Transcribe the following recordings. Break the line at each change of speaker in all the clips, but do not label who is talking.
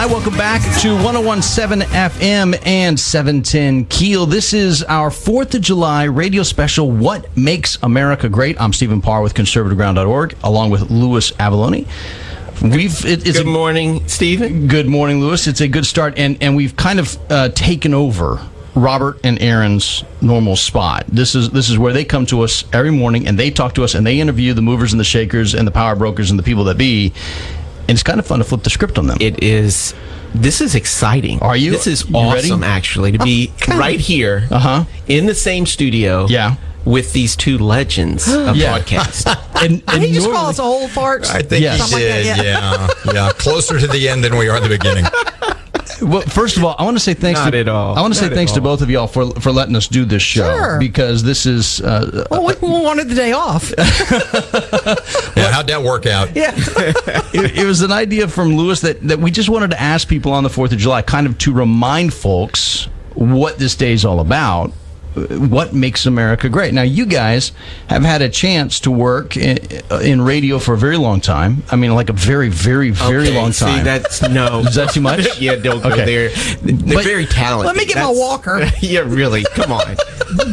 July. Welcome back to 1017 FM and 710 Keel. This is our 4th of July radio special, What Makes America Great. I'm Stephen Parr with conservativeground.org, along with Louis Avallone. We've it, it's
Good
a,
morning, Stephen.
Good morning, Louis. It's a good start, and, and we've kind of uh, taken over Robert and Aaron's normal spot. This is this is where they come to us every morning, and they talk to us, and they interview the movers and the shakers, and the power brokers, and the people that be. And it's kind of fun to flip the script on them.
It is. This is exciting.
Are you?
This is
You ready?
awesome, actually, to be right here
Uh-huh.
in the same studio.
Yeah.
With these two legends of
Yeah.
podcast.
and, and
he just call us old farts?
I think
Yes.
he
Something like
did.
that,
yeah. yeah, Closer to the end than we are at the beginning.
Well, first of all, I want to say thanks.
Not
to,
at all.
I want to say
Not at
thanks to both of y'all for for letting us do this show
Sure.
because this is uh,
well, we we wanted the day off.
Yeah, how'd that work out?
yeah.
it, it was an idea from Louis that, that we just wanted to ask people on the 4th of July, kind of to remind folks what this day is all about. What makes America great? Now, you guys have had a chance to work in, in radio for a very long time. I mean, like a very, very, very
Okay,
long
See,
time.
that's no.
Is that too much?
yeah, don't go
Okay.
there. They're
But-
very talented.
Let me get my walker.
yeah, really. Come on.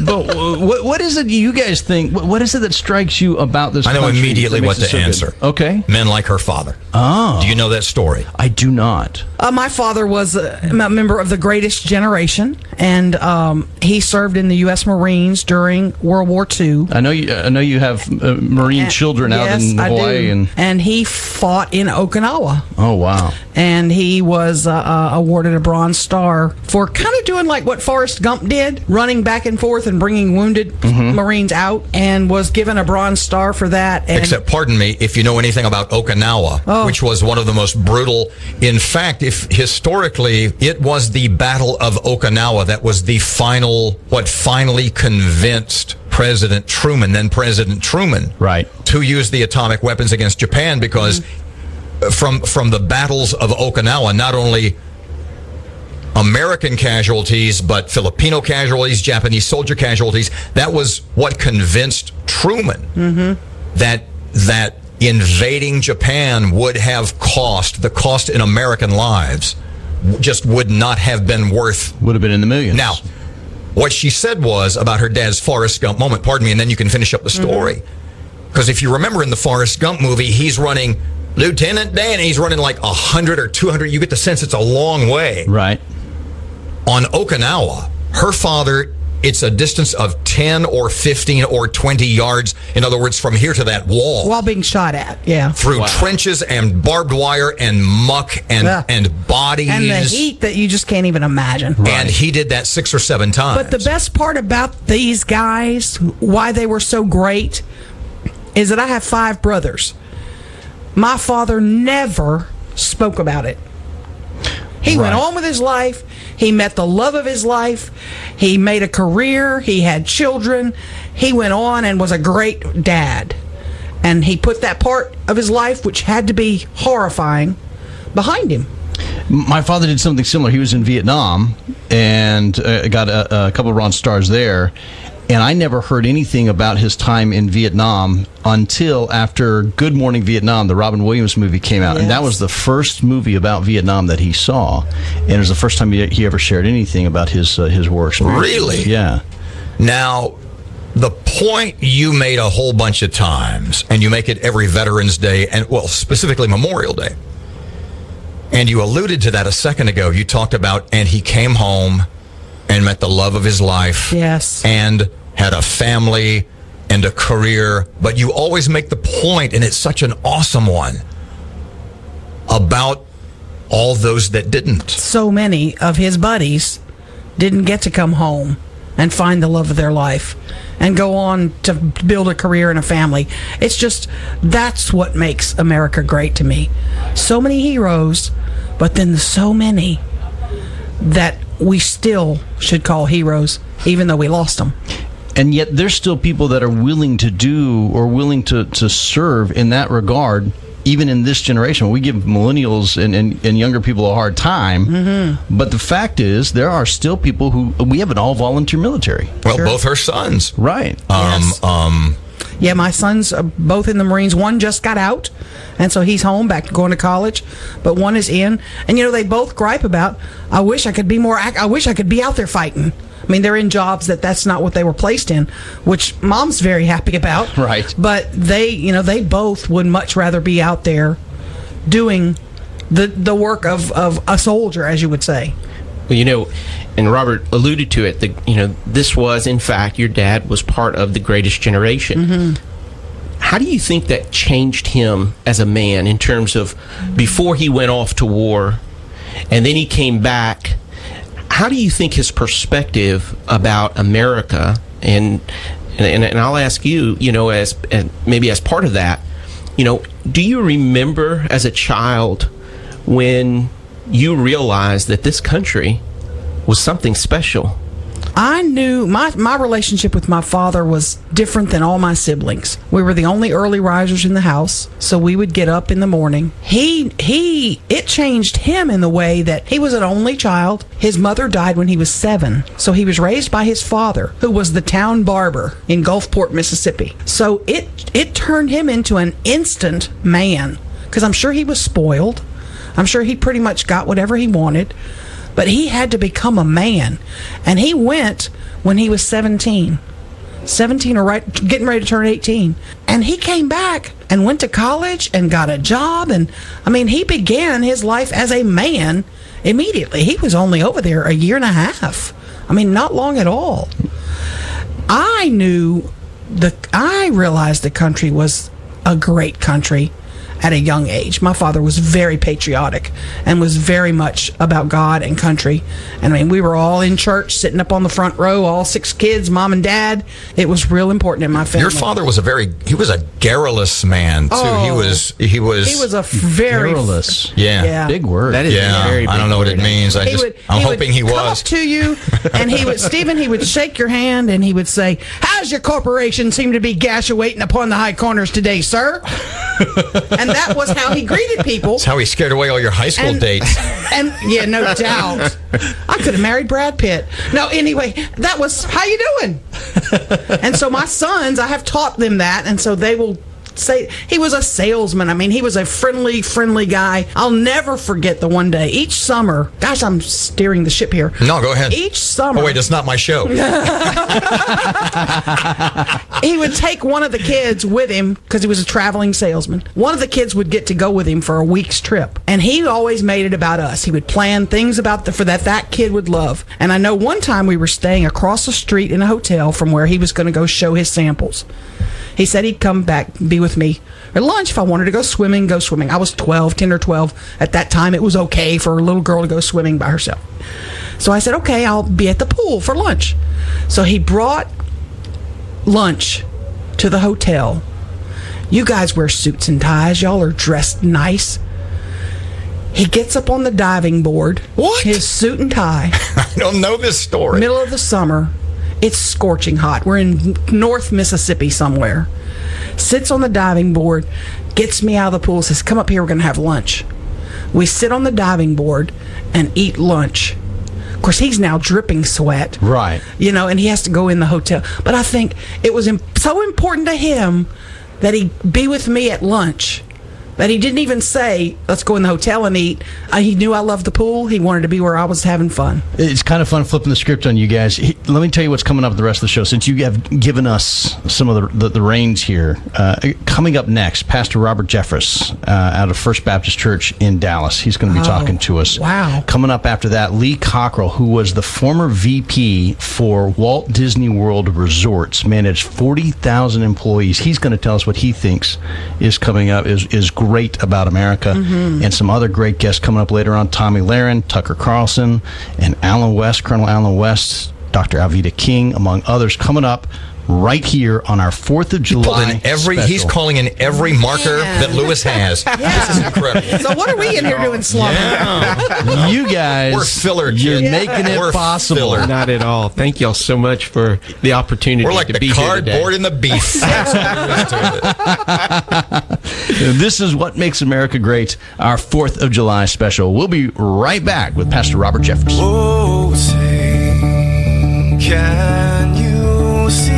but what, what is it you guys think? What, what is it that strikes you about this?
I know immediately what to
so good?
answer.
Okay.
Men like her father.
Oh.
Do you know that story?
I do not.
Uh, my father was a, a member of the Greatest Generation, and um, he served in the U.S. Marines during World War II.
I know you. I know you have uh, Marine
And-
children out
yes,
in
I
Hawaii,
do.
and
and he fought in Okinawa.
oh wow.
and he was uh, uh, awarded a Bronze Star for kind of doing like what Forrest Gump did, running back and forth and bringing wounded
Mm-hmm.
Marines out, and was given a Bronze Star for that. And
Except, pardon me, if you know anything about Okinawa,
Oh.
which was one of the most brutal. In fact, if historically, it was the Battle of Okinawa that was the final, what finally convinced President Truman, then President Truman,
Right.
to use the atomic weapons against Japan because uh, from from the battles of Okinawa, not only American casualties, but Filipino casualties, Japanese soldier casualties. That was what convinced Truman that that invading Japan would have cost the cost in American lives just would not have been worth
Would have been in the millions.
now, what she said was about her dad's Forrest Gump moment, pardon me, and then you can finish up the mm-hmm. story. Because if you remember in the Forrest Gump movie, he's running Lieutenant Dan, he's running like 100 or 200. You get the sense it's a long way.
right.
On Okinawa, her father, it's a distance of 10 or 15 or 20 yards. In other words, from here to that wall.
while being shot at, yeah.
through trenches and barbed wire and muck and,
Yeah.
and bodies.
And the heat that you just can't even imagine.
And he did that six or seven times.
But the best part about these guys, why they were so great, is that I have five brothers. My father never spoke about it. He went on with his life. He met the love of his life. He made a career. He had children. He went on and was a great dad. And he put that part of his life, which had to be horrifying, behind him.
My father did something similar. He was in Vietnam and uh, got a, a couple of Bronze Stars there. And I never heard anything about his time in Vietnam until after Good Morning Vietnam, the Robin Williams movie came out. And that was the first movie about Vietnam that he saw. And it was the first time he, he ever shared anything about his uh, his war experience.
Really?
Yeah.
Now, the point you made a whole bunch of times, and you make it every Veterans Day, and well, specifically Memorial Day. And you alluded to that a second ago. You talked about, and he came home and met the love of his life.
Yes.
And had a family and a career. But you always make the point, and it's such an awesome one, about all those that didn't.
so many of his buddies didn't get to come home and find the love of their life and go on to build a career and a family. It's just that's what makes America great to me. So many heroes, but then so many that we still should call heroes, even though we lost them.
and yet there's still people that are willing to do or willing to, to serve in that regard even in this generation we give millennials and, and, and younger people a hard time
Mm-hmm.
but the fact is there are still people who we have an all volunteer military
Well, both her sons.
right
Um,
Yes.
um,
Yeah, my sons are both in the Marines. One just got out, and so he's home, back to going to college. But one is in, and you know they both gripe about. I wish I could be more. Ac- I wish I could be out there fighting. I mean, they're in jobs that that's not what they were placed in, which mom's very happy about.
Right.
But they, you know, they both would much rather be out there doing the the work of, of a soldier, as you would say.
Well, you know, and Robert alluded to it. The, you know, this was in fact your dad was part of the Greatest Generation. Mm-hmm. How do you think that changed him as a man in terms of before he went off to war, and then he came back? How do you think his perspective about America and and, and I'll ask you, you know, as and maybe as part of that, you know, do you remember as a child when you realized that this country was something special?
I knew my my relationship with my father was different than all my siblings. We were the only early risers in the house, so we would get up in the morning. He he it changed him in the way that he was an only child. His mother died when he was 7. So he was raised by his father, who was the town barber in Gulfport, Mississippi. So it it turned him into an instant man cuz I'm sure he was spoiled. I'm sure he pretty much got whatever he wanted but he had to become a man. And he went when he was 17 17 or right getting ready to turn 18 and he came back and went to college and got a job. And i mean he began his life as a man immediately. He was only over there a year and a half. I mean not long at all. I knew the i realized the country was a great country at a young age. My father was very patriotic and was very much about God and country. And I mean, we were all in church, sitting up on the front row, all six kids, mom and dad. It was real important in my family.
Your father was a very he was a garrulous man too. he
Oh.
was he was
he was a very
Garrulous.
yeah.
Yeah.
Big word.
That is
Yeah,
a very
I don't know what it means. I just
would,
I'm
he
hoping
would
he
come
was.
up to you, and he would Stephen. He would shake your hand, and he would say, "How's your corporation seem to be gashuating upon the high corners today, sir?" and that was how he greeted people.
That's how he scared away all your high school
And-
dates.
And yeah, no doubt, I could have married Brad Pitt. No, anyway, that was how you doing. and so my sons, I have taught them that, and so they will say he was a salesman. I mean, he was a friendly, friendly guy. I'll never forget the one day each summer. Gosh, I'm steering the ship here.
No, go ahead.
Each oh, summer,
Oh wait, it's not my show.
he would take one of the kids with him because he was a traveling salesman. One of the kids would get to go with him for a week's trip, and he always made it about us. He would plan things about the for that that kid would love. And I know one time we were staying across the street in a hotel from where he was going to go show his samples. He said he'd come back, be with me at lunch if I wanted to go swimming, go swimming. I was 12, 10 or 12. At that time, it was okay for a little girl to go swimming by herself. So I said, okay, I'll be at the pool for lunch. So he brought lunch to the hotel. You guys wear suits and ties. Y'all are dressed nice. He gets up on the diving board.
What?
His suit and tie.
I don't know this story.
middle of the summer. It's scorching hot. We're in North Mississippi somewhere. Sits on the diving board, gets me out of the pool, says, Come up here, we're going to have lunch. We sit on the diving board and eat lunch. Of course, he's now dripping sweat.
Right.
You know, and he has to go in the hotel. But I think it was im- so important to him that he be with me at lunch that he didn't even say, let's go in the hotel and eat. Uh, he knew I loved the pool. He wanted to be where I was having fun.
It's kind of fun flipping the script on you guys. He- Let me tell you what's coming up with the rest of the show. Since you have given us some of the the, the reins here, uh, coming up next, Pastor Robert Jeffress uh, out of First Baptist Church in Dallas. He's going to be
Oh,
talking to us.
wow.
Coming up after that, Lee Cockrell, who was the former VP for Walt Disney World Resorts, managed forty thousand employees. He's going to tell us what he thinks is coming up is is great about America,
Mm-hmm.
and some other great guests coming up later on. Tomi Lahren, Tucker Carlson, and Allen West, Colonel Allen West, Dr. Alveda King, among others, coming up right here on our Fourth of
Pulled
July.
in every he's calling in every marker
Man.
that Louis has. This is incredible.
So what are we in here doing slumming?
you guys.
We're filler,
You're
kid.
making it
We're
possible.
filler.
Not at all. Thank y'all so much for the opportunity
We're like
to
the
be
cardboard and the beef. That's what it is.
This is what makes America great. Our Fourth of July special. We'll be right back with Pastor Robert Jeffress.
Oh, say, can you see